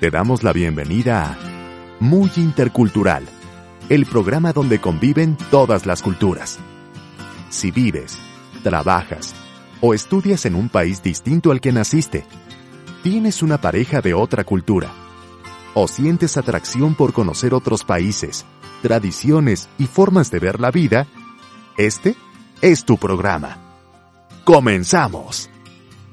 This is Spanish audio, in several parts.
Te damos la bienvenida a Muy Intercultural, el programa donde conviven todas las culturas. Si vives, trabajas o estudias en un país distinto al que naciste, tienes una pareja de otra cultura, o sientes atracción por conocer otros países, tradiciones y formas de ver la vida, este es tu programa. ¡Comenzamos!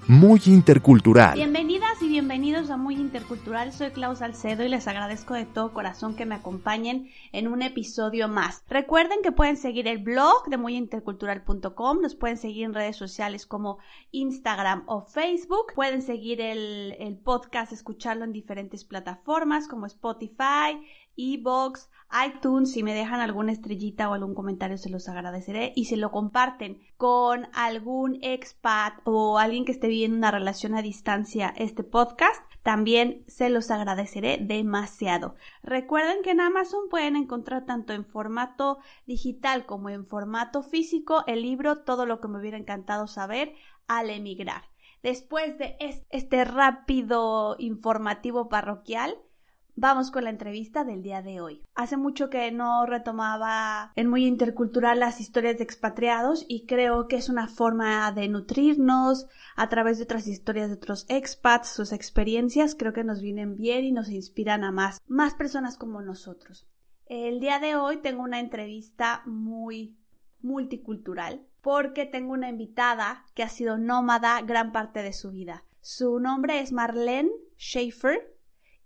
Muy Intercultural. Bienvenidas y bienvenidos a Muy Intercultural. Soy Klaus Salcedo y les agradezco de todo corazón que me acompañen en un episodio más. Recuerden que pueden seguir el blog de muyintercultural.com, nos pueden seguir en redes sociales como Instagram o Facebook, pueden seguir el, el podcast, escucharlo en diferentes plataformas como Spotify, Evox, iTunes, si me dejan alguna estrellita o algún comentario se los agradeceré y si lo comparten con algún expat o alguien que esté viviendo una relación a distancia este podcast, también se los agradeceré demasiado. Recuerden que en Amazon pueden encontrar tanto en formato digital como en formato físico el libro Todo lo que me hubiera encantado saber al emigrar. Después de este rápido informativo parroquial, Vamos con la entrevista del día de hoy. Hace mucho que no retomaba en muy intercultural las historias de expatriados y creo que es una forma de nutrirnos a través de otras historias de otros expats, sus experiencias, creo que nos vienen bien y nos inspiran a más, más personas como nosotros. El día de hoy tengo una entrevista muy multicultural porque tengo una invitada que ha sido nómada gran parte de su vida. Su nombre es Marlene Schaefer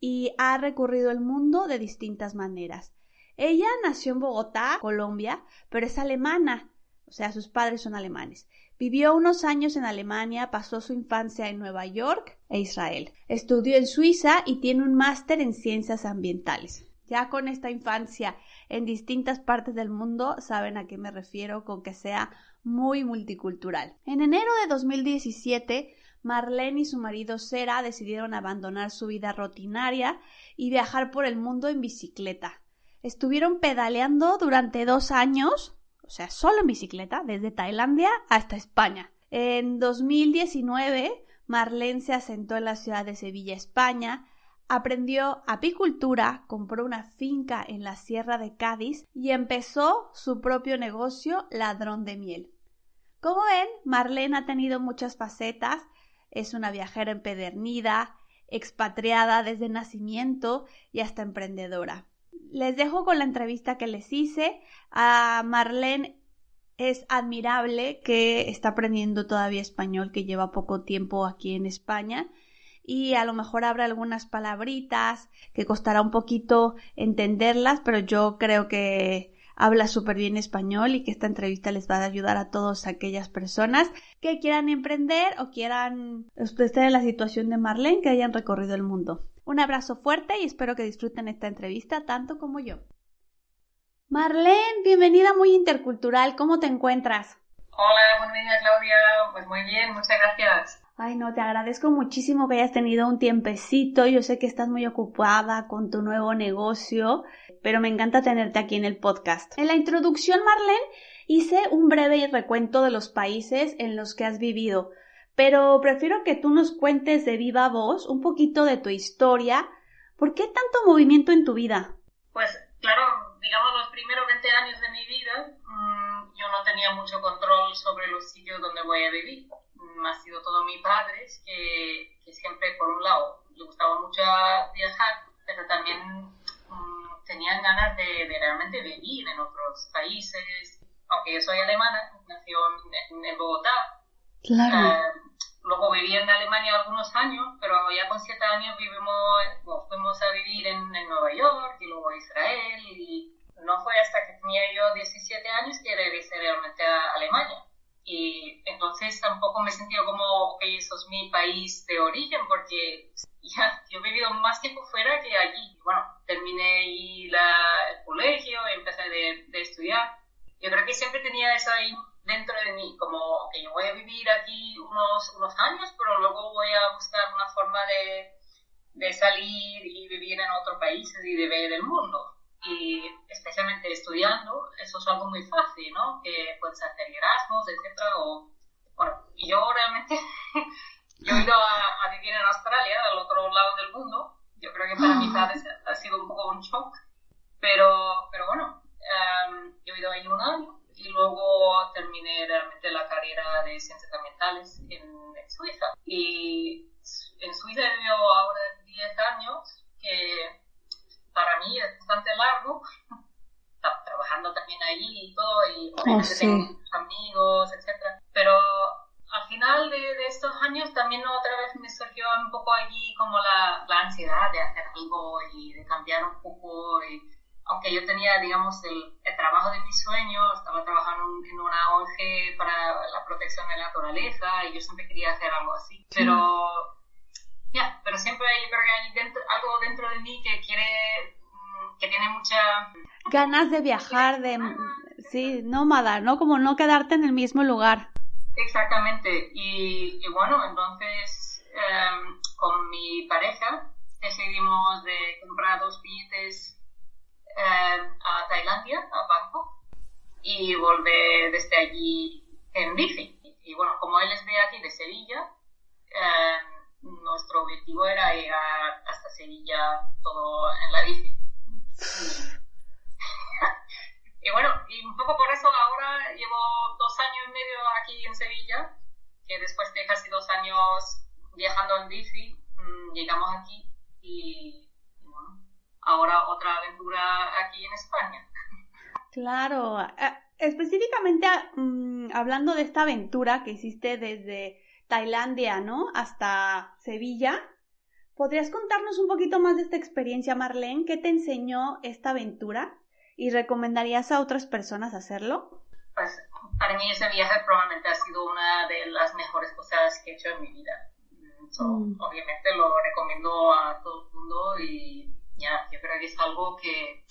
y ha recorrido el mundo de distintas maneras. Ella nació en Bogotá, Colombia, pero es alemana, o sea, sus padres son alemanes. Vivió unos años en Alemania, pasó su infancia en Nueva York e Israel. Estudió en Suiza y tiene un máster en ciencias ambientales. Ya con esta infancia en distintas partes del mundo saben a qué me refiero con que sea muy multicultural. En enero de 2017 Marlene y su marido Sera decidieron abandonar su vida rutinaria y viajar por el mundo en bicicleta. Estuvieron pedaleando durante dos años, o sea, solo en bicicleta, desde Tailandia hasta España. En 2019, Marlene se asentó en la ciudad de Sevilla, España, aprendió apicultura, compró una finca en la Sierra de Cádiz y empezó su propio negocio Ladrón de Miel. Como ven, Marlene ha tenido muchas facetas es una viajera empedernida, expatriada desde nacimiento y hasta emprendedora. Les dejo con la entrevista que les hice. A Marlene es admirable que está aprendiendo todavía español, que lleva poco tiempo aquí en España y a lo mejor habrá algunas palabritas que costará un poquito entenderlas, pero yo creo que habla súper bien español y que esta entrevista les va a ayudar a todas aquellas personas que quieran emprender o quieran estar en la situación de Marlene, que hayan recorrido el mundo. Un abrazo fuerte y espero que disfruten esta entrevista tanto como yo. Marlene, bienvenida muy intercultural, ¿cómo te encuentras? Hola, buen día Claudia, pues muy bien, muchas gracias. Ay, no, te agradezco muchísimo que hayas tenido un tiempecito. Yo sé que estás muy ocupada con tu nuevo negocio, pero me encanta tenerte aquí en el podcast. En la introducción, Marlene, hice un breve recuento de los países en los que has vivido, pero prefiero que tú nos cuentes de viva voz un poquito de tu historia. ¿Por qué tanto movimiento en tu vida? Pues claro, digamos los primeros 20 años de mi vida, mmm, yo no tenía mucho control sobre los sitios donde voy a vivir ha sido todo mi padre, que, que, siempre, por un lado, le gustaba mucho viajar, pero también tenían ganas de, de, realmente vivir en otros países. Aunque yo soy alemana, nació en, en Bogotá. Claro. Uh, luego viví en Alemania algunos años, pero ya con siete años vivimos, fuimos a vivir en, en, Nueva York y luego a Israel. Y no fue hasta que tenía yo 17 años que regresé realmente a Alemania y entonces tampoco me he sentido como, ok, eso es mi país de origen, porque ya yo he vivido más tiempo fuera que allí. Bueno, terminé ahí la, el colegio, empecé de, de, estudiar. Yo creo que siempre tenía eso ahí dentro de mí, como que yo voy a vivir aquí unos, unos años, pero luego voy a buscar una forma de, de salir y vivir en otro país y de ver el mundo y especialmente estudiando, eso es algo muy fácil, ¿no? Que puedes hacer Erasmus, etcétera, o, bueno, yo realmente, yo he ido a, a, vivir en Australia, al otro lado del mundo, yo creo que para mis padres ha sido un poco un shock, pero, pero bueno, um, he vivido ahí un año y luego terminé realmente la carrera de ciencias ambientales en, Suiza. Y en Suiza he vivido ahora 10 años, que para mí es bastante largo, trabajando también allí y todo, y oh, obviamente tengo amigos, etcétera. Pero al final de, estos años también otra vez me surgió un poco allí como la, la ansiedad de hacer algo y de cambiar un poco. Y, aunque yo tenía, digamos, el, el trabajo de mis sueños, estaba trabajando en una ONG para la protección de la naturaleza y yo siempre quería hacer algo así. Pero, ya, pero siempre yo creo que hay dentro, algo dentro de mí que quiere, mm, que tiene mucha... Ganas de viajar, de... Sí, nómada, ¿no? Como no quedarte en el mismo lugar. Exactamente. Y, y bueno, entonces em, con mi pareja decidimos de comprar dos billetes Em, a Tailandia, a Bangkok, y volver desde allí en bici. Y, bueno, como él es de aquí, de Sevilla, em, nuestro objetivo era llegar hasta Sevilla todo en la bici. Y, bueno, y un poco por eso ahora llevo dos años y medio aquí en Sevilla, que después de casi dos años viajando en bici, mm, llegamos aquí y ahora otra aventura aquí en España. Claro, eh, específicamente mm, hablando de esta aventura que hiciste desde Tailandia, ¿no? Hasta Sevilla, ¿podrías contarnos un poquito más de esta experiencia, Marlene? ¿Qué te enseñó esta aventura? ¿Y recomendarías a otras personas hacerlo? Pues para mí ese viaje probablemente ha sido una de las mejores cosas que he hecho en mi vida. Mm. Obviamente lo recomiendo a todo el mundo y ya, yo creo que es algo que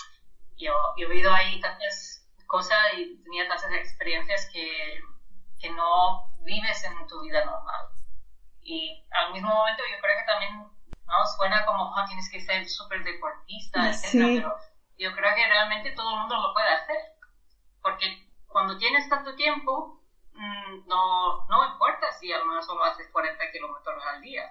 yo, he vivido ahí tantas cosas y tenía tantas experiencias que, que no vives en tu vida normal. Y al mismo momento yo creo que también ¿no? suena como, ah, tienes que ser súper deportista, etc. Pero yo creo que realmente todo el mundo lo puede hacer. Porque cuando tienes tanto tiempo, mm, no, no importa si a lo mejor solo haces 40 kilómetros al día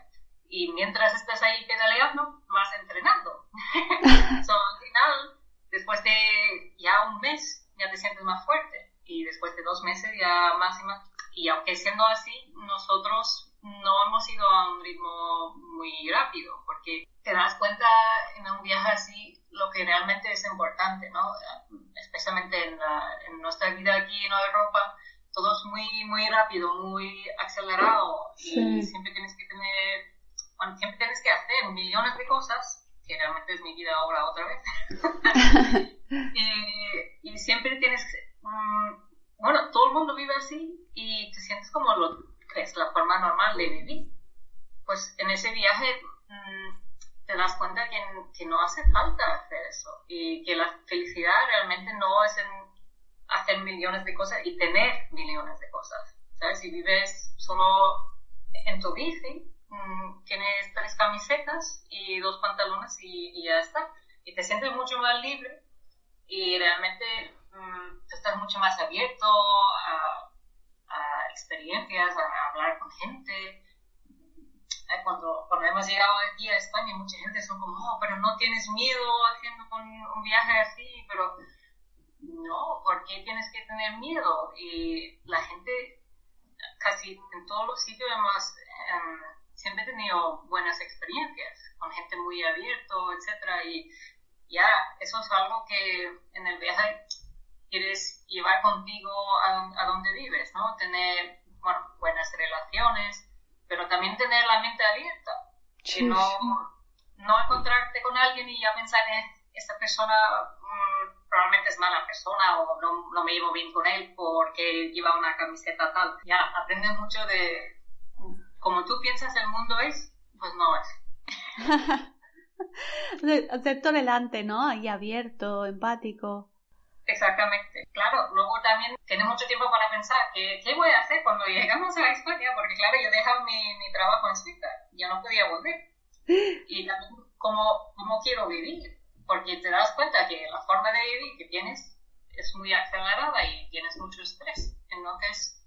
y mientras estás ahí pedaleando, vas entrenando. so, al final, después de ya un mes, ya te sientes más fuerte y después de dos meses ya más y más. Y aunque siendo así, nosotros no hemos ido a un ritmo muy rápido porque te das cuenta en un viaje así lo que realmente es importante, ¿no? Especialmente en, en nuestra vida aquí en Europa, todo es muy, muy rápido, muy acelerado y siempre tienes que tener siempre tienes que hacer millones de cosas, que realmente es mi vida ahora otra vez, y, siempre tienes, mm, bueno, todo el mundo vive así y te sientes como lo que es la forma normal de vivir. Pues en ese viaje mm, te das cuenta que, no hace falta hacer eso y que la felicidad realmente no es hacer millones de cosas y tener millones de cosas. ¿Sabes? Si vives solo en tu bici, Mm, tienes tres camisetas y dos pantalones y, ya está. Y te sientes mucho más libre y realmente mm, estás mucho más abierto a, experiencias, a, hablar con gente. Cuando, cuando hemos llegado aquí a España, mucha gente son como, oh, pero no tienes miedo haciendo un, viaje así, pero no, ¿por qué tienes que tener miedo? Y la gente, casi en todos los sitios hemos... Em, siempre tenido buenas experiencias con gente muy abierto, etcétera, y ya eso es algo que en el viaje quieres llevar contigo a, donde vives, ¿no? Tener, bueno, buenas relaciones, pero también tener la mente abierta, que no, no encontrarte con alguien y ya pensar en esta persona mm, probablemente es mala persona o no, no, me llevo bien con él porque lleva una camiseta tal. Ya aprendes mucho de, como tú piensas el mundo es, pues no es. Ser tolerante, ¿no? Y abierto, empático. Exactamente. Claro, luego también tiene mucho tiempo para pensar qué, qué voy a hacer cuando llegamos a España, porque claro, yo he dejado mi, mi trabajo en Suiza, yo no podía volver. Y también cómo, cómo quiero vivir, porque te das cuenta que la forma de vivir que tienes es muy acelerada y tienes mucho estrés. Entonces,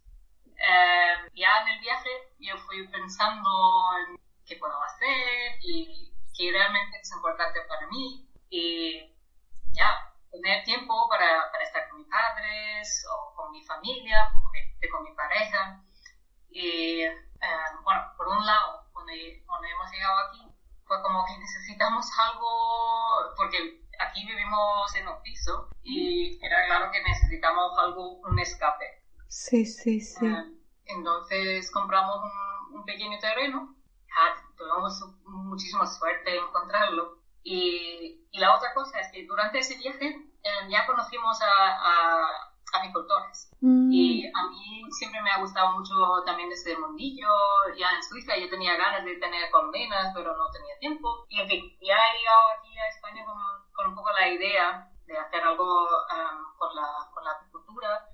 eh, ya en el viaje yo fui pensando en qué puedo hacer y que realmente es importante para mí y ya, tener tiempo para, para estar con mis padres o con mi familia, con mi pareja. Y eh, bueno, por un lado, cuando, cuando hemos llegado aquí, fue como que necesitamos algo, porque aquí vivimos en un piso y era claro que necesitamos algo, un escape. Sí, sí, sí. Eh, entonces compramos un, un pequeño terreno, ah, tuvimos muchísima suerte en encontrarlo. Y, y, la otra cosa es que durante ese viaje eh, ya conocimos a, a apicultores. Mm. Y a mí siempre me ha gustado mucho también ese mundillo. Ya en Suiza yo tenía ganas de tener colmenas, pero no tenía tiempo. Y en fin, ya he llegado aquí a España con, con un poco la idea de hacer algo um, con, la, con la apicultura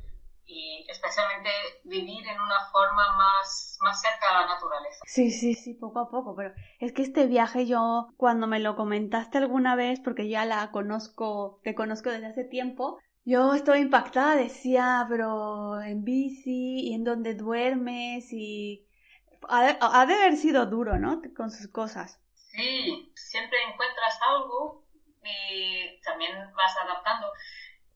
y especialmente vivir en una forma más, más cerca a la naturaleza. Sí, sí, sí, poco a poco, pero es que este viaje yo, cuando me lo comentaste alguna vez, porque ya la conozco, te conozco desde hace tiempo, yo estoy impactada, decía, pero en bici y en donde duermes y... Ha de, ha de haber sido duro, ¿no? Con sus cosas. Sí, siempre encuentras algo y también vas adaptando.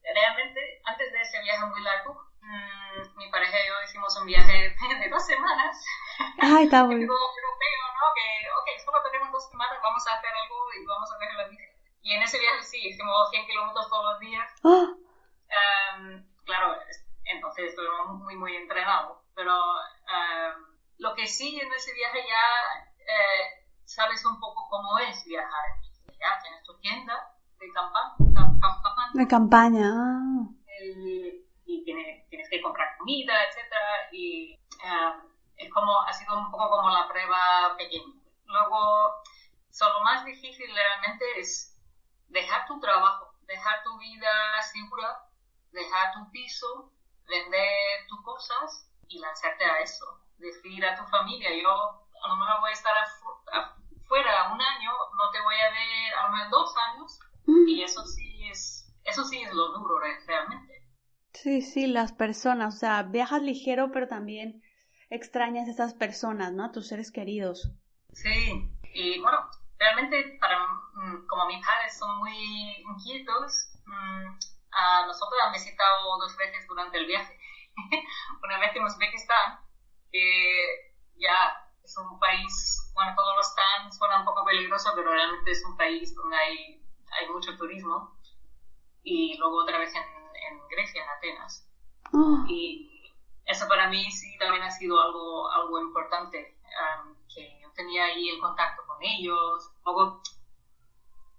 Realmente, antes de ese viaje muy largo, mmm, mi pareja y yo hicimos un viaje de dos semanas. Ay, está muy europeo, ¿no? Que, ok, solo tenemos dos semanas, vamos a hacer algo y vamos a ver la bici. Y en ese viaje sí, hicimos 100 kilómetros todos los días. ¡Oh! Um, claro, entonces estuvimos muy, muy entrenados. Pero um, lo que sí en ese viaje ya eh, sabes un poco cómo es viajar. Ya tienes tu tienda de campaña. de campaña. Ah. y tienes, tienes, que comprar comida, etcétera Y um, es como, ha sido un poco como la prueba pequeña. Luego, lo más difícil realmente es dejar tu trabajo, dejar tu vida segura dejar tu piso, vender tus cosas y lanzarte a eso. Decir a tu familia, yo a lo mejor voy a estar afuera un año, no te voy a ver a lo mejor dos años y mm. eso sí es, eso sí es lo duro realmente. Sí, sí, las personas, o sea, viajas ligero pero también extrañas a esas personas, ¿no? A tus seres queridos. Sí, y bueno, realmente para, mm, como mis padres son muy inquietos, mm, a nosotros han visitado dos veces durante el viaje. Una vez en Uzbekistán, que ya es un país, bueno, todos los stands suena un poco peligroso, pero realmente es un país donde hay, hay mucho turismo. Y luego otra vez en, en Grecia, en Atenas. Oh. Y eso para mí sí también ha sido algo, algo importante, um, que yo tenía ahí el contacto con ellos, luego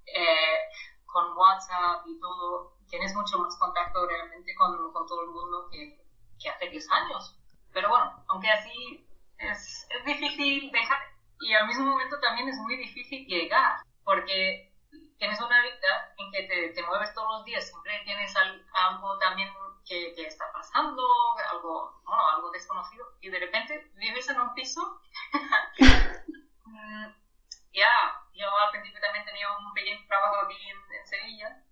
eh, con WhatsApp y todo, tienes mucho más contacto realmente con, con todo el mundo que, que, hace 10 años. Pero bueno, aunque así es, es difícil dejar y al mismo momento también es muy difícil llegar, porque tienes una vida en que te, te mueves todos los días, siempre tienes algo también que, que, está pasando, algo, bueno, algo desconocido, y de repente vives en un piso. Mm, ya, yo al principio también tenía un pequeño trabajo aquí en Sevilla,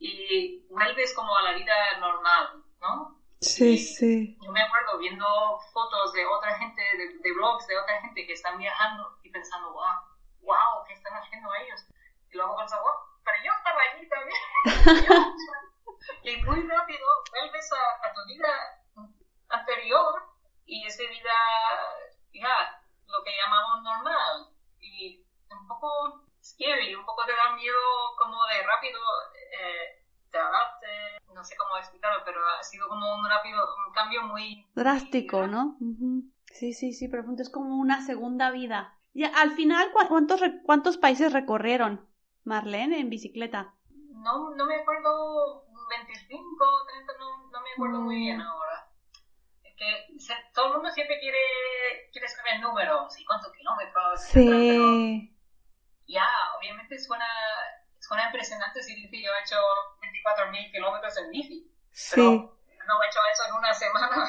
y vuelves como a la vida normal, ¿no? Sí, sí. Yo me acuerdo viendo fotos de otra gente, de, blogs de otra gente que están viajando y pensando, wow, wow, ¿qué están haciendo ellos? Y luego pensaba, wow, pero yo estaba allí también. y muy rápido vuelves a, a, tu vida anterior y esa vida, ya, lo que llamamos normal. Y un poco scary, un poco te da miedo como de rápido eh, te adapte, no sé cómo explicarlo, pero ha sido como un rápido, un cambio muy... Drástico, ¿no? Sí, sí, sí, pero es como una segunda vida. Y al final, ¿cuántos, cuántos países recorrieron, Marlene, en bicicleta? No, no me acuerdo, 25, 30, no, no me acuerdo muy bien mm. ahora. Es que todo el mundo siempre quiere, quiere saber números y cuántos kilómetros. Sí ya, obviamente suena, suena impresionante si dice yo he hecho 24.000 kilómetros en bici. Sí. Pero no he hecho eso en una semana.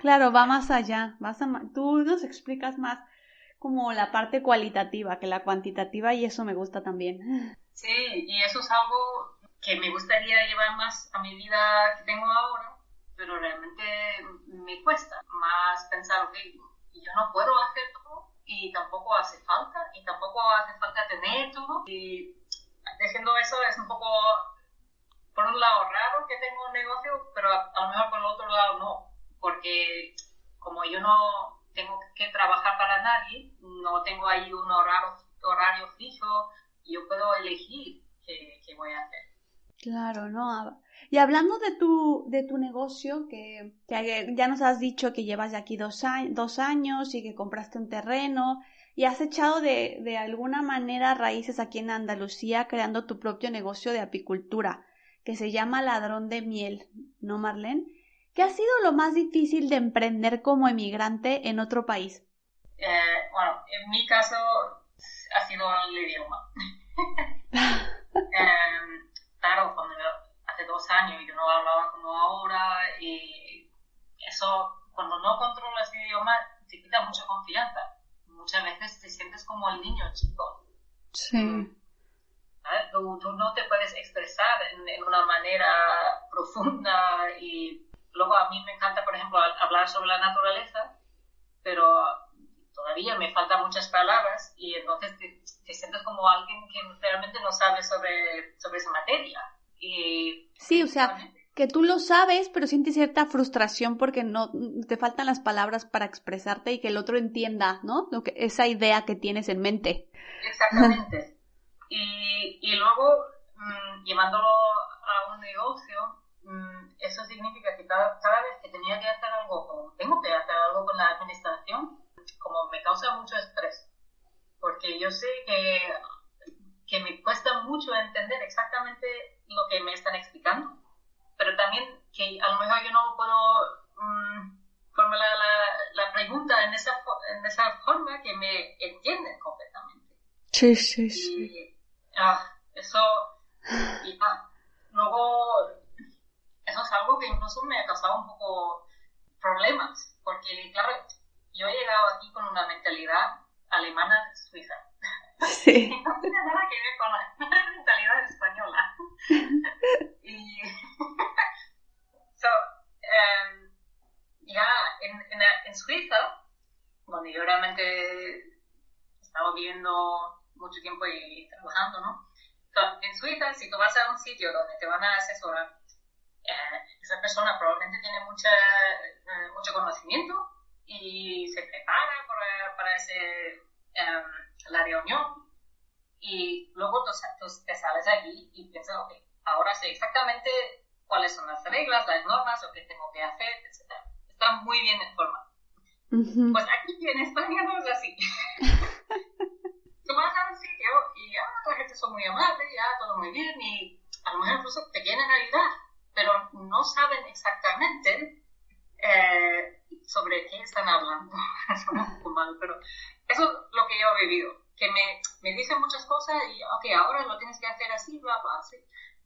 Claro, va más allá. Vas a, tú nos explicas más como la parte cualitativa que la cuantitativa y eso me gusta también. Sí, y eso es algo que me gustaría llevar más a mi vida que tengo ahora, pero realmente me cuesta más pensar, ok, yo no puedo hacer todo y tampoco hace falta, y tampoco hace falta tener todo. Y diciendo eso es un poco, por un lado, raro que tengo un negocio, pero a, lo mejor por el otro lado no, porque como yo no tengo que trabajar para nadie, no tengo ahí un horario, horario fijo, yo puedo elegir qué, qué voy a hacer. Claro, ¿no? Y hablando de tu, de tu negocio, que, ya nos has dicho que llevas de aquí dos, dos años y que compraste un terreno y has echado de, de alguna manera raíces aquí en Andalucía creando tu propio negocio de apicultura, que se llama Ladrón de Miel, ¿no, Marlene? ¿Qué ha sido lo más difícil de emprender como emigrante en otro país? Eh, bueno, en mi caso ha sido el idioma. eh, claro, cuando hace dos años yo no hablaba como ahora y eso, cuando no controlas el idioma, te quita mucha confianza. Muchas veces te sientes como el niño chico. Sí. Tú, tú, no te puedes expresar en, en, una manera profunda y luego a mí me encanta, por ejemplo, hablar sobre la naturaleza, pero todavía me faltan muchas palabras y entonces te, te sientes como alguien que realmente no sabe sobre, sobre esa materia. Y, sí, o sea, que tú lo sabes, pero sientes cierta frustración porque no te faltan las palabras para expresarte y que el otro entienda, ¿no? Lo que, esa idea que tienes en mente. Exactamente. y, y luego, mmm, llevándolo a un negocio, eso significa que cada, cada, vez que tenía que hacer algo, o tengo que hacer algo con la administración, como me causa mucho estrés. Porque yo sé que, que me cuesta mucho entender exactamente lo que me están explicando, pero también que a lo mejor yo no puedo um, formular la, la, pregunta en esa, en esa forma que me entienden completamente. Sí, sí, sí. Y, ah, eso, y ah, luego, es algo que incluso me ha causado un poco problemas, porque claro, yo he llegado aquí con una mentalidad alemana suiza. Sí. no tiene nada que ver con la mentalidad española. y so, um, ya en, en, en, Suiza, donde yo realmente estaba viviendo mucho tiempo y, trabajando, ¿no? So, en Suiza, si tú vas a un sitio donde te van a asesorar, eh, esa persona probablemente tiene mucha, eh, mucho conocimiento y se prepara para, para ese, um, la reunión y luego tú, tú, te sales allí y piensas, ok, ahora sé exactamente cuáles son las reglas, las normas, lo que tengo que hacer, etc. Está muy bien informado. Uh -huh. Pues aquí en España no es así. tú vas a un sitio y ah, la gente son muy amable, ya todo muy bien y a lo mejor incluso te quieren ayudar, pero no saben exactamente eh, sobre qué están hablando. Suena un poco mal, pero eso es lo que yo he vivido, que me, me dicen muchas cosas y, ok, ahora lo tienes que hacer así, bla, bla, así.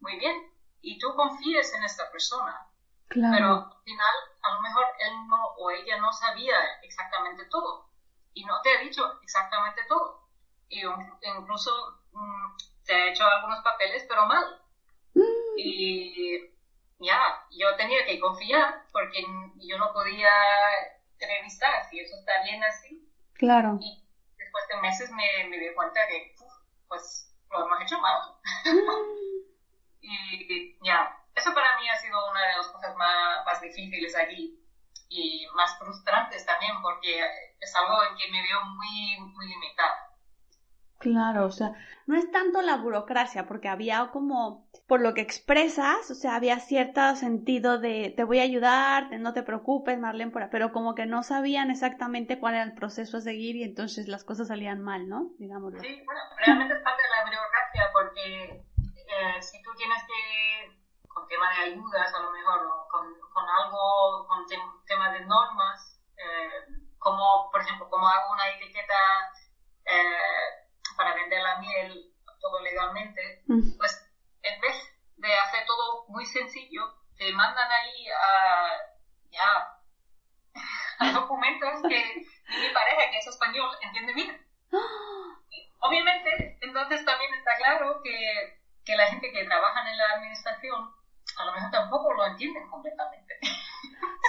Muy bien. Y tú confíes en esta persona. Claro. Pero al final, a lo mejor él no o ella no sabía exactamente todo. Y no te ha dicho exactamente todo. Y incluso mmm, te ha hecho algunos papeles, pero mal. Mm. Y ya, yo tenía que confiar porque yo no podía revisar si eso está bien así. Claro. Y después de meses me, me di cuenta que, pues, lo hemos hecho mal. y ya, eso para mí ha sido una de las cosas más, más difíciles aquí y más frustrantes también porque es algo en que me veo muy, muy limitada. Claro, o sea, no es tanto la burocracia, porque había como, por lo que expresas, o sea, había cierto sentido de te voy a ayudar, no te preocupes, Marlene, pero como que no sabían exactamente cuál era el proceso a seguir y entonces las cosas salían mal, ¿no? Digámoslo. Sí, bueno, realmente es parte de la burocracia porque eh, si tú tienes que, con tema de ayudas a lo mejor, o con, con algo, con tem temas de normas, eh, como, por ejemplo, como hago una etiqueta, eh, para vender la miel todo legalmente, Mm. pues en vez de hacer todo muy sencillo, te mandan ahí a, ya, a documentos que ni mi pareja, que es español, entiende bien. Obviamente, entonces también está claro que, que la gente que trabaja en la administración a lo mejor tampoco lo entienden completamente.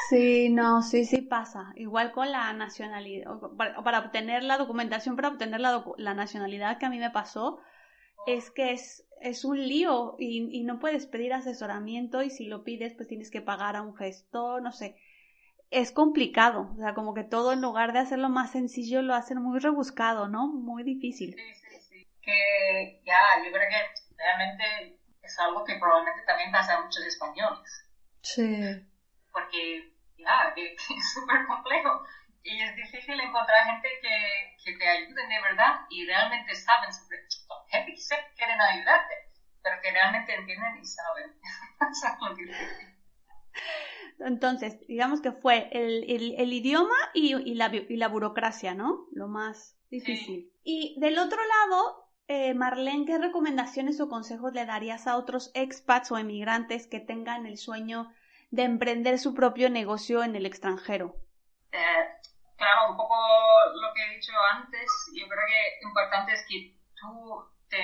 Sí, no, sí, sí pasa. Igual con la nacionalidad, para, obtener la documentación, para obtener la, la, nacionalidad que a mí me pasó, es que es, es un lío y, y, no puedes pedir asesoramiento y si lo pides pues tienes que pagar a un gestor, no sé. Es complicado, o sea, como que todo en lugar de hacerlo más sencillo lo hacen muy rebuscado, ¿no? Muy difícil. Sí, sí, sí. Que ya, yo creo que realmente es algo que probablemente también pasa a muchos españoles. Sí porque ya, que, es súper complejo y es difícil encontrar gente que, que, te ayuden de verdad y realmente saben sobre gente que quieren ayudarte, pero que realmente entienden y saben. Entonces, digamos que fue el, el, el idioma y, y, la, y, la, burocracia, ¿no? Lo más difícil. Y del otro lado, eh, Marlene, ¿qué recomendaciones o consejos le darías a otros expats o emigrantes que tengan el sueño de emprender su propio negocio en el extranjero? Eh, claro, un poco lo que he dicho antes, yo creo que importante es que tú te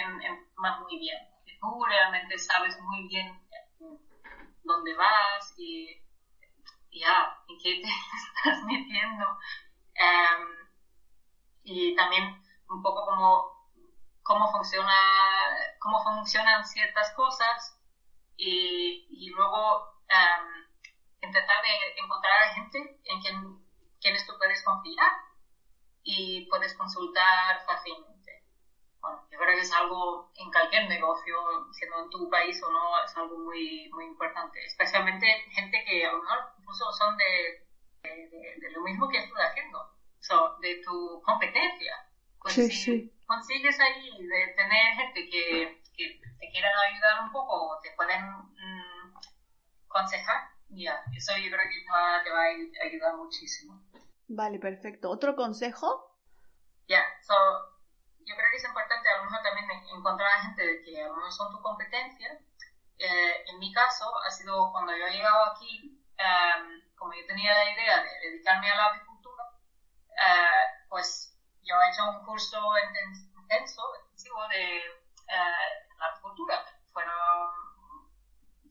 muy bien, que tú realmente sabes muy bien dónde vas y en qué te estás metiendo. Em, y también un poco como cómo funciona, cómo funcionan ciertas cosas y luego um, intentar de encontrar a gente en quien, quienes tú puedes confiar y puedes consultar fácilmente. Bueno, yo creo que es algo en cualquier negocio, siendo en tu país o no, es algo muy, muy importante. Especialmente gente que a lo mejor incluso son de, de, lo mismo que estás haciendo, so, de tu competencia. Pues sí, sí. consigues ahí de tener gente que, que te quieran ayudar un poco o te pueden mm, aconsejar, ya, eso yo creo que te va, a ayudar muchísimo. Vale, perfecto. ¿Otro consejo? Ya, so, yo creo que es importante a lo mejor también encontrar a gente que a lo mejor son tu competencia. Eh, en mi caso, ha sido cuando yo he llegado aquí, em, como yo tenía la idea de dedicarme a la avicultura, eh, pues yo he hecho un curso intenso, intensivo de la avicultura. Fueron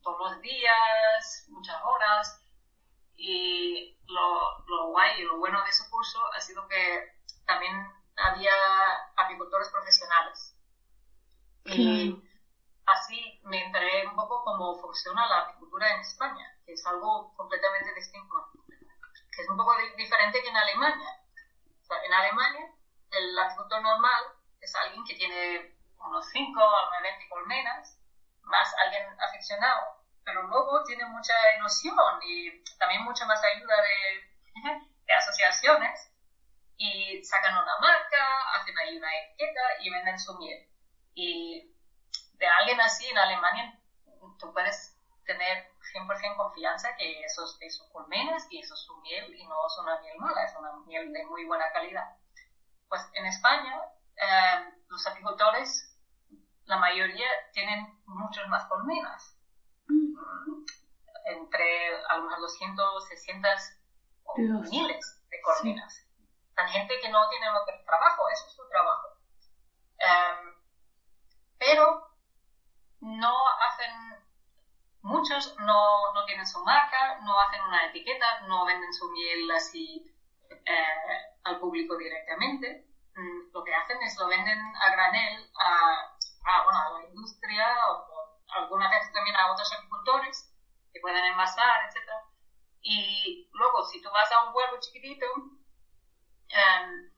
todos los días, muchas horas. Y lo, lo guay y lo bueno de ese curso ha sido que también había apicultores profesionales. Y así me enteré un funciona la apicultura en España, que es algo completamente distinto, que es un poco diferente que en Alemania. en Alemania, el apicultor normal es alguien que tiene unos 5 a 20 colmenas más alguien aficionado, pero luego tiene mucha ilusión y también mucha más ayuda de, de asociaciones y sacan una marca, hacen ahí una etiqueta y venden su miel. Y de alguien así en Alemania tú puedes tener 100% confianza que esos es sus colmenas y eso es su miel y no es una miel mala, es una miel de muy buena calidad. Pues en España eh, los apicultores la mayoría tienen muchos más colmenas. Mm. Entre a lo mejor 200, 600 o miles de colmenas. Hay gente que no tiene otro trabajo, eso es su trabajo. Em, pero no hacen, muchos no, no, tienen su marca, no hacen una etiqueta, no venden su miel así eh, al público directamente. Mm, lo que hacen es lo venden a granel a a, bueno, a la industria o, algunas veces también a otros agricultores que pueden envasar, etc. Y luego, si tú vas a un pueblo chiquitito, em,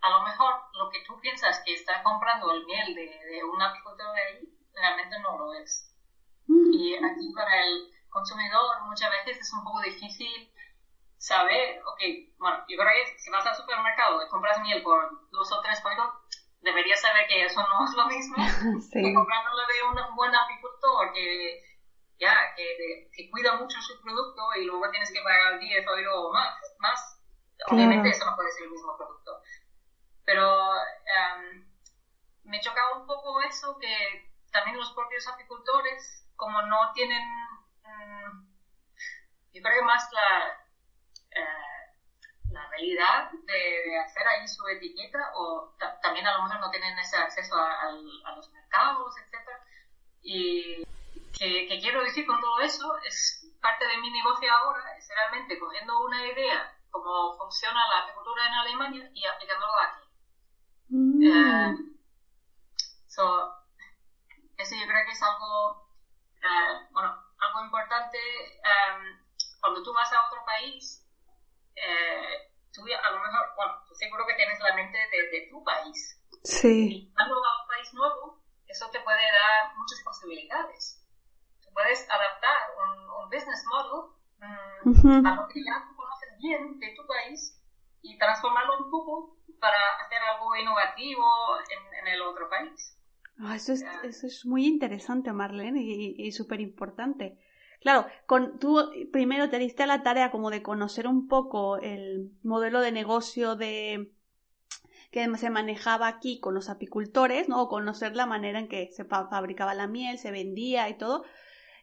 a lo mejor lo que tú piensas que está comprando el miel de, de un apicultor de ahí, realmente no lo es. Mm. Y aquí para el consumidor muchas veces es un poco difícil saber, ok, bueno, yo creo que si vas al supermercado y compras miel por dos o tres euros, debería saber que eso no es lo mismo que comprándolo de un buen apicultor que ya que, que, cuida mucho su producto y luego tienes que pagar 10 euros más, más. Obviamente eso no puede ser el mismo producto. Pero um, me chocaba un poco eso que también los propios apicultores, como no tienen, um, yo creo que más la, uh, la realidad de, hacer ahí su etiqueta o también a lo mejor no tienen ese acceso a, los mercados, etc. Y que, quiero decir con todo eso es parte de mi negocio ahora es realmente cogiendo una idea cómo funciona la agricultura en Alemania y aplicándolo aquí. Mm. Eh, eso yo creo que es algo, eh, bueno, algo importante. Em, cuando tú vas a otro país, eh, tú a lo mejor, bueno, tú seguro que tienes la mente de, tu país. Sí. Y cuando vas a un país nuevo, eso te puede dar muchas posibilidades. Tú puedes adaptar un, business model mm, a lo que ya tú conoces bien de tu país y transformarlo un poco para hacer algo innovativo en, el otro país. Ah, eso, es, eso es muy interesante, Marlene, y, y súper importante. Claro, con, tú primero te diste la tarea como de conocer un poco el modelo de negocio de que se manejaba aquí con los apicultores, ¿no? O conocer la manera en que se fabricaba la miel, se vendía y todo.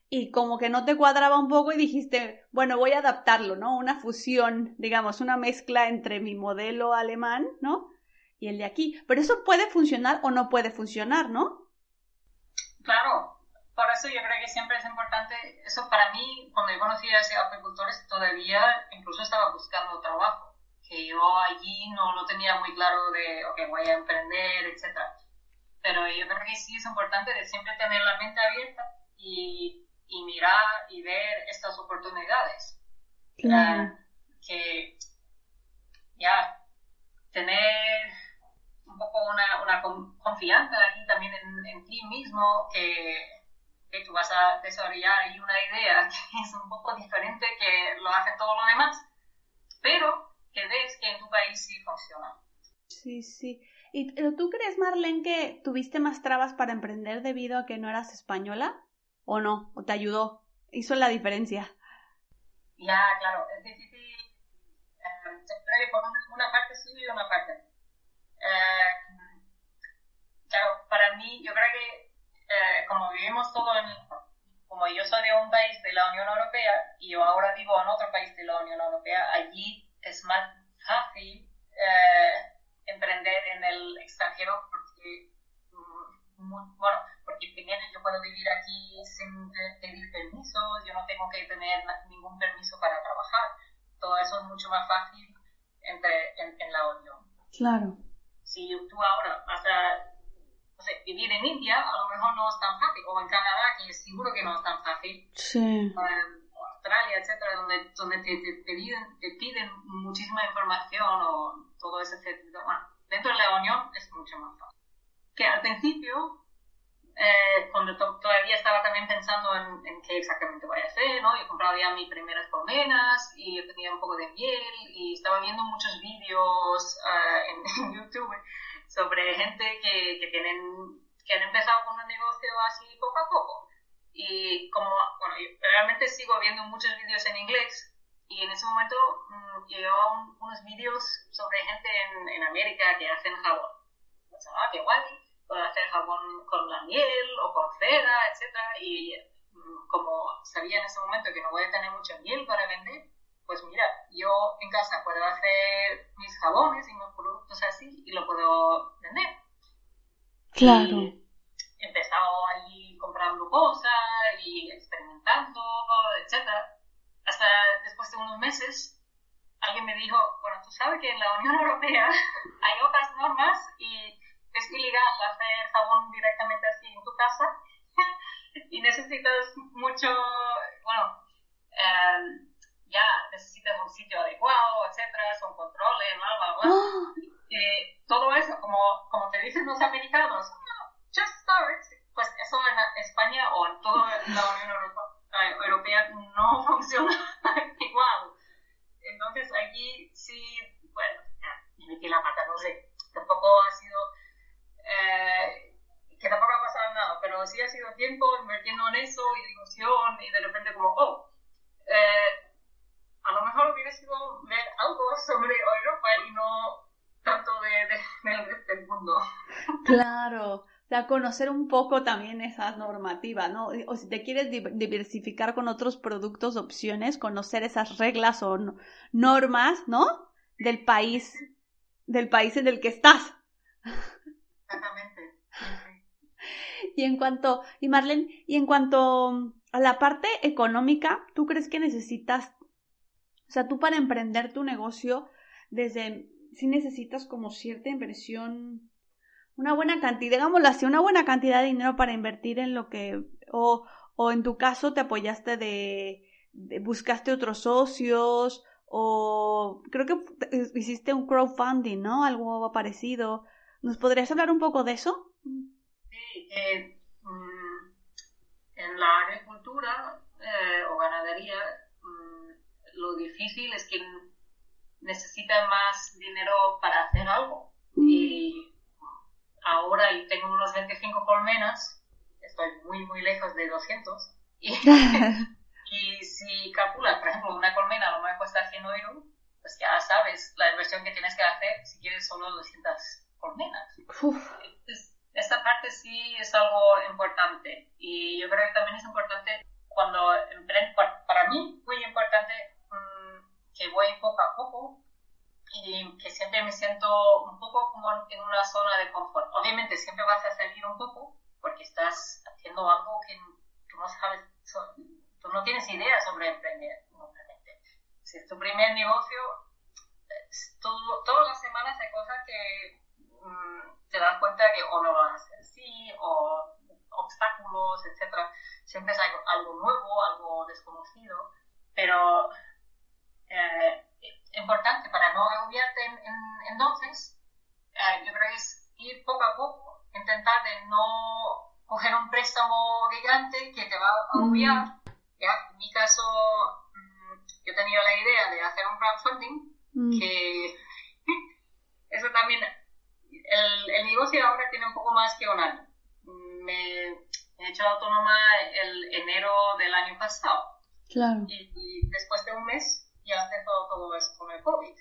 Y como que no te cuadraba un poco y dijiste, bueno, voy a adaptarlo, ¿no? Una fusión, digamos, una mezcla entre mi modelo alemán, ¿no? Y el de aquí. Pero eso puede funcionar o no puede funcionar, ¿no? Claro, por eso yo creo que siempre es importante, eso para mí, cuando yo conocí a esos agricultores, todavía incluso estaba buscando trabajo, que yo allí no lo tenía muy claro de, ok, voy a emprender, etc. Pero yo creo que sí es importante de siempre tener la mente abierta y, y mirar y ver estas oportunidades. Claro. Eh, que ya tener un poco una, una confianza aquí también en, en ti mismo, que que tú vas a desarrollar ahí una idea que es un poco diferente que lo hace todo lo demás, pero que ves que en tu país sí funciona. Sí, sí. ¿Y tú crees, Marlene, que tuviste más trabas para emprender debido a que no eras española? ¿O no? ¿O te ayudó? ¿Hizo la diferencia? Ya, claro, es difícil. Eh, por una, parte sí y una parte. Eh, claro, para mí, yo creo que eh, como vivimos todo en, como yo soy de un país de la Unión Europea y yo ahora vivo en otro país de la Unión Europea, allí es más fácil eh, emprender en el extranjero porque, mm, bueno, porque primero yo puedo vivir aquí sin pedir permiso, yo no tengo que tener ningún permiso para trabajar, todo eso es mucho más fácil entre, en, en la Unión. Claro. Si tú ahora vas a vivir en India a lo mejor no es tan fácil, o en Canadá, que seguro que no es tan fácil, sí. o Australia, etcétera, donde, donde te, piden, te piden muchísima información o todo ese etcétera. Bueno, dentro de la Unión es mucho más fácil. Que al principio, eh, cuando todavía estaba también pensando en, en, qué exactamente voy a hacer, ¿no? Yo compraba ya mis primeras colmenas y yo tenía un poco de miel y estaba viendo muchos vídeos uh, en, en YouTube sobre gente que, que, tienen, que han empezado con un negocio así poco a poco. Y como, bueno, yo realmente sigo viendo muchos vídeos en inglés y en ese momento mmm, llegó unos vídeos sobre gente en, en, América que hacen jabón. Pensaba, ah, qué guay, puedo hacer jabón con la miel o con cera, etc. Y mmm, como sabía en ese momento que no voy a tener mucha miel para vender, pues mira, yo en casa puedo hacer mis jabones y mis productos así y lo puedo vender. Claro. he empezado allí comprando cosas y experimentando, etc. Hasta después de unos meses, alguien me dijo, bueno, tú sabes que en la Unión Europea hay otras normas y es ilegal hacer jabón directamente así en tu casa y necesitas mucho, bueno, eh, ya necesitas un sitio adecuado, etcétera, son controles, bla, bla, bla. ¡Ah! Eh, todo eso, como, como te dicen los americanos, just start, pues eso en España o en toda la Unión eh, Europea no funciona igual. Entonces aquí sí, bueno, me metí la pata, no sé, tampoco ha sido, eh, que tampoco ha pasado nada, pero sí ha sido tiempo invirtiendo en eso y ilusión y de repente como, oh, eh, a lo mejor hubiera sido ver algo sobre Europa y no tanto de, del resto del mundo. Claro. O sea, conocer un poco también esa normativa, ¿no? O si te quieres diversificar con otros productos, opciones, conocer esas reglas o normas, ¿no? Del país, del país en el que estás. Exactamente. Y en cuanto, y Marlene, y en cuanto a la parte económica, ¿tú crees que necesitas, o sea, tú para emprender tu negocio, desde, si necesitas como cierta inversión, una buena cantidad, digámoslo así, una buena cantidad de dinero para invertir en lo que, o, o en tu caso te apoyaste de, de buscaste otros socios, o creo que hiciste un crowdfunding, ¿no? Algo parecido. ¿Nos podrías hablar un poco de eso? Sí, eh, mm, en la agricultura eh, o ganadería lo difícil es que necesita más dinero para hacer algo. Mm. Y ahora tengo unos 25 colmenas, estoy muy, muy lejos de 200. Y, y si calculas, por ejemplo, una colmena a lo mejor cuesta 100 euros, pues ya sabes la inversión que tienes que hacer si quieres solo 200 colmenas. esta parte sí es algo importante y yo creo que también es importante cuando emprendo, para mí muy importante que voy poco a poco y que siempre me siento un poco como en una zona de confort. Obviamente siempre vas a salir un poco porque estás haciendo algo que tú no sabes, tú no tienes idea sobre emprender, obviamente. Si es tu primer negocio, todo, todas las semanas hay cosas que mm, te das cuenta que o no vas a hacer así, o obstáculos, etcétera. Siempre es algo, algo nuevo, algo desconocido, pero eh, importante para no agobiarte en, entonces, eh, yo creo que es ir poco a poco, intentar de no coger un préstamo gigante que te va a agobiar. Mm. ¿ya? En mi caso, mm, yo tenía la idea de hacer un crowdfunding, mm. que eso también el, el, negocio ahora tiene un poco más que un año. Me, he hecho autónoma el enero del año pasado. Claro. Y, después de un mes ya empezó todo eso con el COVID.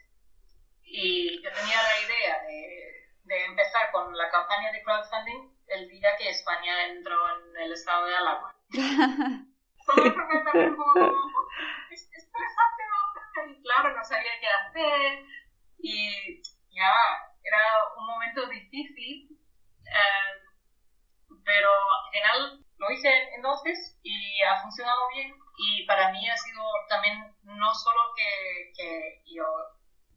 Y yo tenía la idea de, de empezar con la campaña de crowdfunding el día que España entró en el estado de alarma. todo eso me también es estresante, ¿no? Y claro, no sabía qué hacer. Y ya era un momento difícil, eh, pero al final lo hice entonces y ha funcionado bien y para mí ha sido también no solo que, yo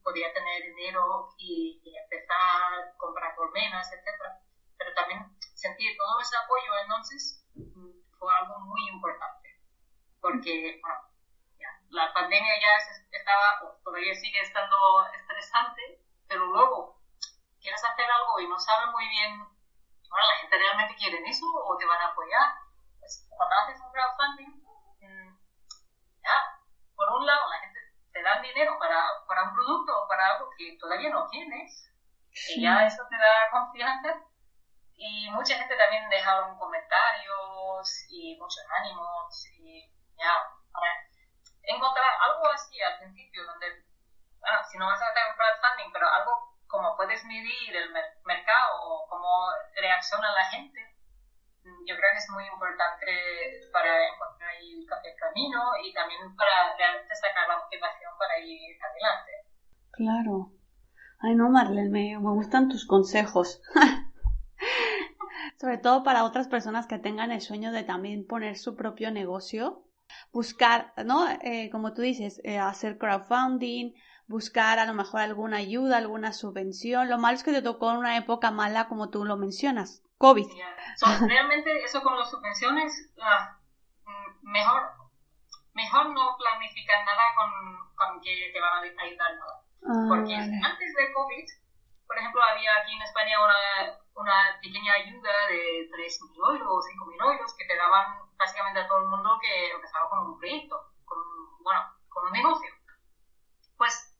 podía tener dinero y, empezar a comprar colmenas, etcétera, pero también sentir todo ese apoyo entonces mm, fue algo muy importante porque bueno, la pandemia ya estaba, todavía sigue estando estresante, pero luego quieres hacer algo y no sabes muy bien, bueno, la gente realmente quiere eso o te van a apoyar. Pues cuando haces un crowdfunding, ya, por un lado la gente te da dinero para, para un producto o para algo que todavía no tienes, y ya eso te da confianza. Y mucha gente también deja comentarios y muchos ánimos y ya, para encontrar algo así al principio donde, bueno, si no vas a hacer un crowdfunding, pero algo cómo puedes medir el mercado o cómo reacciona la gente, yo creo que es muy importante para encontrar el, camino y también para realmente sacar la motivación para ir adelante. Claro. Ay, no, Marlene, me, me gustan tus consejos. Sobre todo para otras personas que tengan el sueño de también poner su propio negocio. Buscar, ¿no? Eh, como tú dices, eh, hacer crowdfunding, buscar a lo mejor alguna ayuda, alguna subvención. Lo malo es que te tocó en una época mala como tú lo mencionas, COVID. realmente eso con las subvenciones, ah, mm, mejor, mejor no planificar nada con, con que te van a ayudar nada. Ah, Porque antes de COVID, por ejemplo, había aquí en España una, una pequeña ayuda de 3.000 euros o 5.000 euros que te daban básicamente a todo el mundo que empezaba con un proyecto, con, bueno, con un negocio. Pues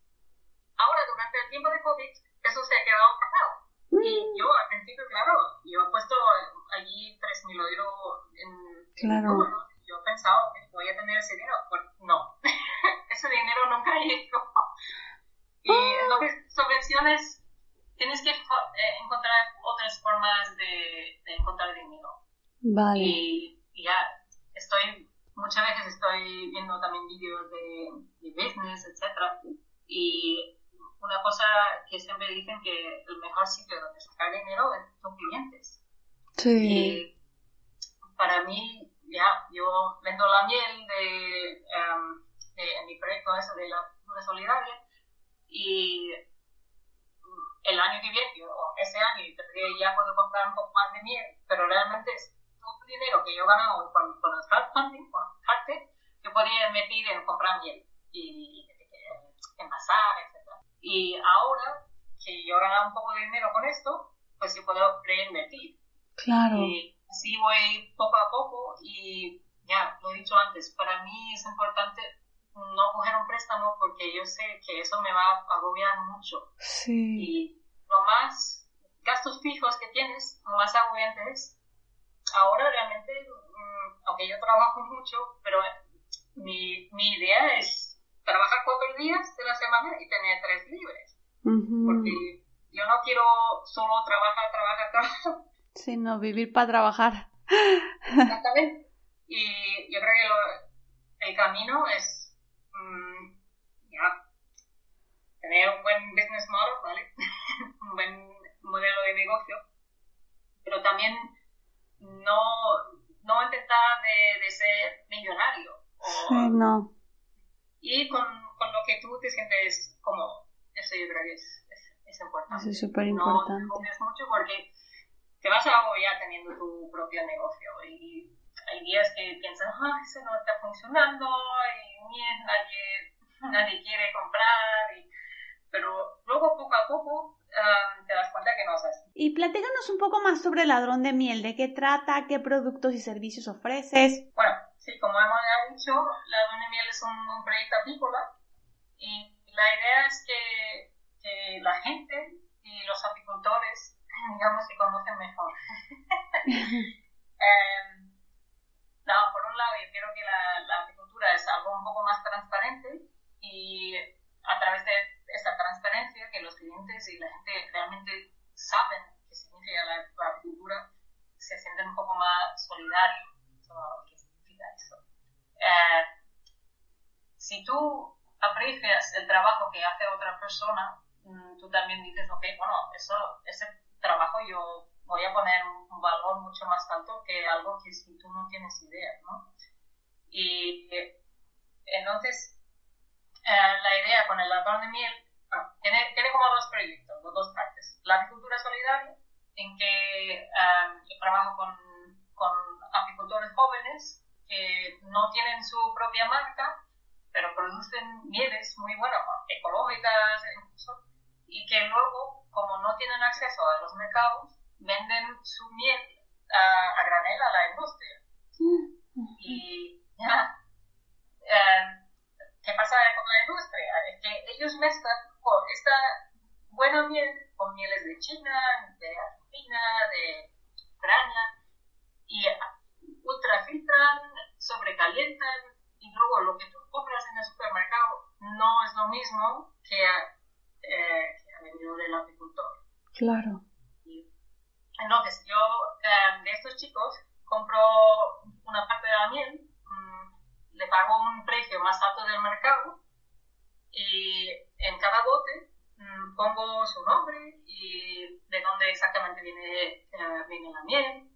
Ahora, durante el tiempo de COVID, eso se ha quedado parado. Y yo, al principio, claro, yo he puesto allí 3.000 euros en claro. ¿no? Yo pensaba que voy a tener ese dinero. Pues no, ese dinero nunca llegó. Y ah. entonces, subvenciones, tienes que eh, encontrar otras formas de, de encontrar dinero. Vale. Y, y, ya, estoy, muchas veces estoy viendo también vídeos de, de business, etcétera, y una cosa que siempre dicen que el mejor sitio donde sacar dinero son clientes. Sí. para mí, ya, yo vendo la miel de, em, de, en mi proyecto de la cultura solidaria y el año que viene, o ese año, ya puedo comprar un poco más de miel, pero realmente es todo el dinero que yo he ganado con, con el crowdfunding, con parte, que podría invertir en comprar miel y envasar, etc. Y ahora que yo he ganado un poco de dinero con esto, pues yo puedo reinvertir. Claro. Y así voy poco a poco y ya, lo he dicho antes, para mí es importante no coger un préstamo porque yo sé que eso me va a agobiar mucho. Sí. Y lo más gastos fijos que tienes, lo más agobiante es. Ahora realmente, mm, aunque yo trabajo mucho, pero mi, mi idea es trabajar cuatro días de la semana y tener tres libres. Porque yo no quiero solo trabajar, trabajar, trabajar. Sino vivir para trabajar. Exactamente. Y yo creo que el camino es Mm, ya, tener un buen business model, ¿vale? un buen modelo de negocio, pero también no, no intentar de, ser millonario. no. Y con, con, lo que tú te sientes cómodo. Eso yo creo que es, es, importante. Eso es súper importante. No te mucho porque te vas a agobiar teniendo tu propio negocio y hay días que piensas, ah, eso no está funcionando y nadie, nadie quiere comprar, pero luego poco a poco te das cuenta que no es así. Y platícanos un poco más sobre Ladrón de Miel, ¿de qué trata? ¿Qué productos y servicios ofreces? Bueno, sí, como hemos dicho, Ladrón de Miel es un, proyecto apícola y la idea es que, que la gente y los apicultores, digamos, se conocen mejor. eh, no, por un lado, yo quiero que la, la es algo un poco más transparente y a través de esa transparencia que los clientes y la gente realmente saben qué significa la, agricultura, se sienten un poco más solidarios significa eso. Eh, si tú aprecias el trabajo que hace otra persona, mm, tú también dices, ok, bueno, eso, ese trabajo yo voy a poner un valor mucho más alto que algo que si tú no tienes idea, ¿no? Y entonces, eh, la idea con el ladrón de miel tiene, tiene, como dos proyectos, dos partes. La agricultura solidaria, en que eh, yo trabajo con, con apicultores jóvenes que no tienen su propia marca, pero producen mieles muy buenas, ecológicas incluso, y que luego, como no tienen acceso a los mercados, venden su miel a, a granel a la industria. Y ya, eh, ¿qué pasa con la industria? Es que ellos mezclan esta buena miel con mieles de China, de Argentina, de Ucrania, y ultrafiltran, sobrecalientan, y luego lo que tú compras en el supermercado no es lo mismo que, eh, que ha venido del apicultor. Claro. entonces, yo eh, de estos chicos compro una parte de la miel le pago un precio más alto del mercado y en cada bote mm, pongo su nombre y de dónde exactamente viene, eh, viene la miel.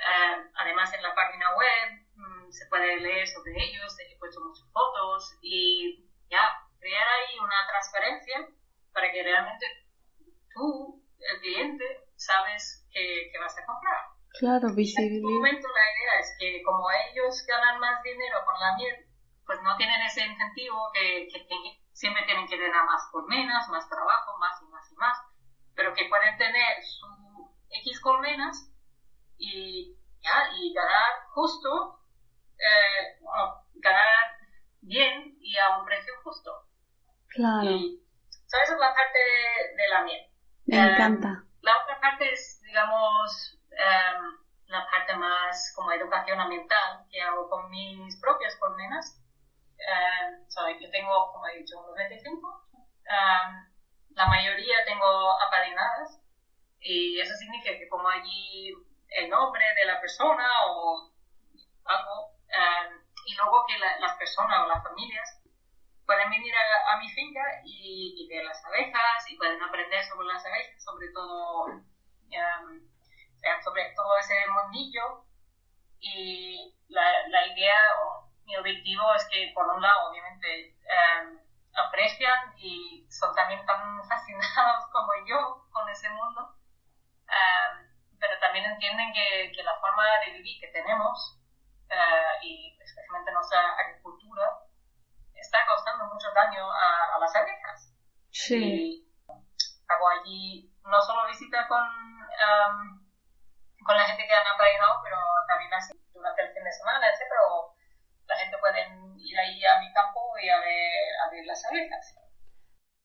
Eh, además, en la página web mm, se puede leer sobre ellos, he puesto muchas fotos y ya, crear ahí una transparencia para que realmente tú, el cliente, sabes que, vas a comprar. Claro, visible. En este momento la idea es que como ellos ganan más dinero con la miel, pues no tienen ese incentivo que, siempre tienen que ganar más colmenas, más trabajo, más y más y más, pero que pueden tener su X colmenas y, ganar justo, eh, ganar bien y a un precio justo. Claro. Y, ¿Sabes? Es la parte de, la miel. Me encanta. Eh, la otra parte es, digamos, Em, la parte más como educación ambiental que hago con mis propias colmenas. Um, yo tengo, como he dicho, unos 25. Em, la mayoría tengo apadrinadas y eso significa que como allí el nombre de la persona o algo, y luego que las personas o las familias pueden venir a, mi finca y, ver las abejas y pueden aprender sobre las abejas, sobre todo sobre todo ese mundillo. Y la, la idea o mi objetivo es que por un lado obviamente em, aprecian y son también tan fascinados como yo con ese mundo, em, pero también entienden que, que, la forma de vivir que tenemos uh, y especialmente nuestra agricultura está causando mucho daño a, a las abejas. Sí. Y hago allí no solo visita con, um, con la gente que han aprendido, pero también así durante el fin de semana, etc. Pero la gente puede ir ahí a mi campo y a ver, a ver las abejas.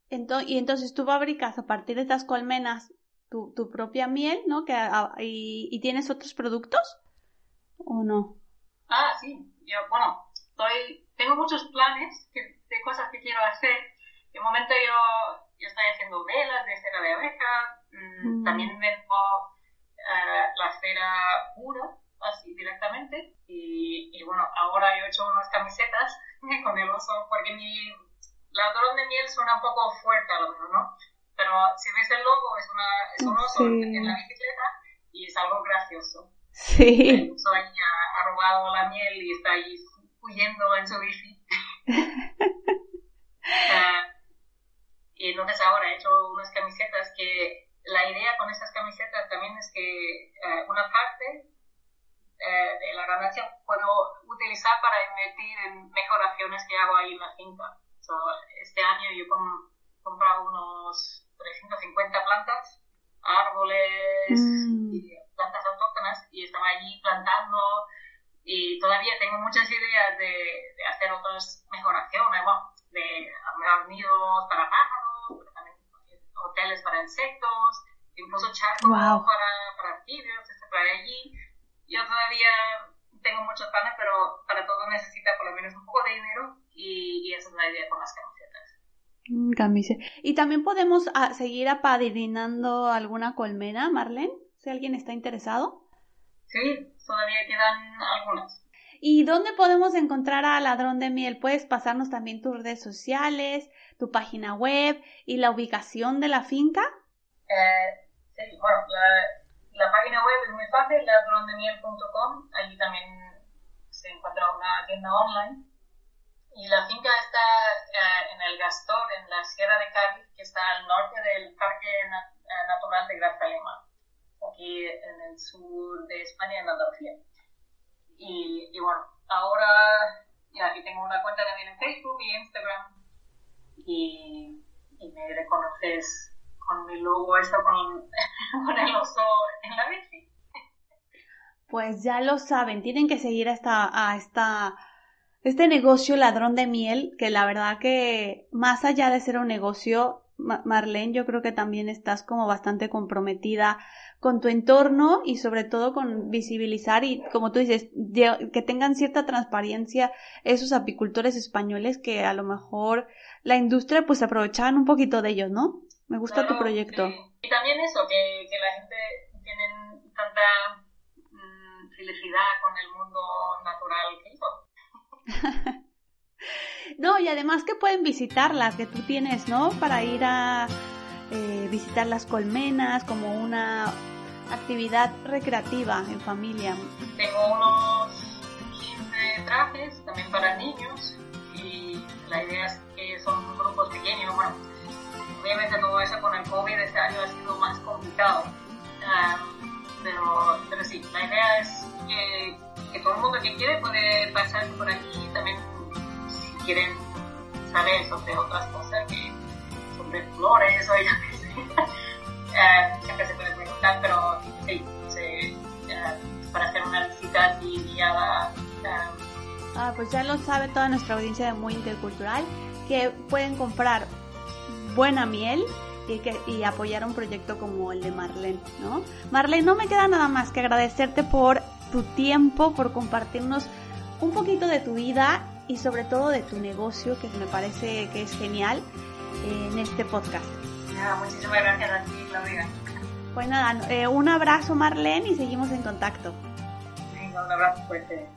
Entonces, y entonces tú fabricas a partir de estas colmenas tu, tu propia miel, ¿no? Que, a, y, y, tienes otros productos? ¿O no? Ah, sí. Yo, bueno, estoy, tengo muchos planes que, de cosas que quiero hacer. De momento yo, yo estoy haciendo velas de cera de abeja. Mm. También vendo uh, la cera pura, así directamente. Y, y, bueno, ahora yo he hecho unas camisetas con el oso, porque mi ladrón de miel suena un poco fuerte a lo mejor, ¿no? Pero si ves el logo, es, una, es un oso sí. en la bicicleta y es algo gracioso. Sí. El oso ahí ha, ha, robado la miel y está ahí huyendo en su bici. uh, y entonces ahora he hecho unas camisetas que la idea con estas camisetas también es que uh, una parte uh, de la ganancia puedo utilizar para invertir en mejoraciones que hago ahí en la finca. So, este año yo he comprado unos 350 plantas, árboles mm. y plantas autóctonas y estaba allí plantando y todavía tengo muchas ideas de, de hacer otras mejoraciones, bueno, de armar nidos para pájaros, también hoteles para insectos, incluso charcos wow. para, para anfibios, etc. allí. Yo todavía tengo muchos planes, pero para todo necesita por lo menos un poco de dinero y, y esa es la idea con las camisetas. Mm, camiseta. ¿Y también podemos a, seguir apadrinando alguna colmena, Marlene? Si alguien está interesado. Sí, todavía quedan algunas. ¿Y dónde podemos encontrar a Ladrón de Miel? ¿Puedes pasarnos también tus redes sociales, tu página web y la ubicación de la finca? Eh, sí, bueno, la, la, página web es muy fácil, ladrondemiel.com. Allí también se encuentra una tienda online. Y la finca está eh, en el Gastor, en la Sierra de Cádiz, que está al norte del Parque Natural de Grazalema aquí en el sur de España, en Andalucía. Y, bueno, ahora ya aquí tengo una cuenta también en Facebook y Instagram y, me reconoces con mi logo eso con, con el oso en la bici. Pues ya lo saben, tienen que seguir esta, a esta, este negocio ladrón de miel, que la verdad que más allá de ser un negocio, Marlene, yo creo que también estás como bastante comprometida con tu entorno y sobre todo con visibilizar y como tú dices, que tengan cierta transparencia esos apicultores españoles que a lo mejor la industria pues aprovechaban un poquito de ellos, ¿no? Me gusta claro, tu proyecto. Sí. Y también eso, que, que, la gente tiene tanta mmm, felicidad con el mundo natural que hizo. no, y además que pueden visitarlas, que tú tienes, ¿no? Para ir a eh, visitar las colmenas como una actividad recreativa en familia. Tengo unos 15 trajes también para niños y la idea es que son grupos pequeños. Bueno, obviamente todo eso con el COVID este año ha sido más complicado. Um, pero, pero sí, la idea es que, que todo el mundo que quiere puede pasar por aquí también si quieren saber sobre otras cosas que sobre flores o ya que sé. siempre se puede preguntar, pero sí, uh, para hacer una visita guiada. Uh, ah, pues ya lo sabe toda nuestra audiencia de Muy Intercultural, que pueden comprar buena miel y, que, y apoyar un proyecto como el de Marlene, ¿no? Marlene, no me queda nada más que agradecerte por tu tiempo, por compartirnos un poquito de tu vida y sobre todo de tu negocio, que me parece que es genial en este podcast. Nada, muchísimas gracias a ti, Claudia. Pues nada, eh, un abrazo Marlene y seguimos en contacto. Venga, un abrazo fuerte.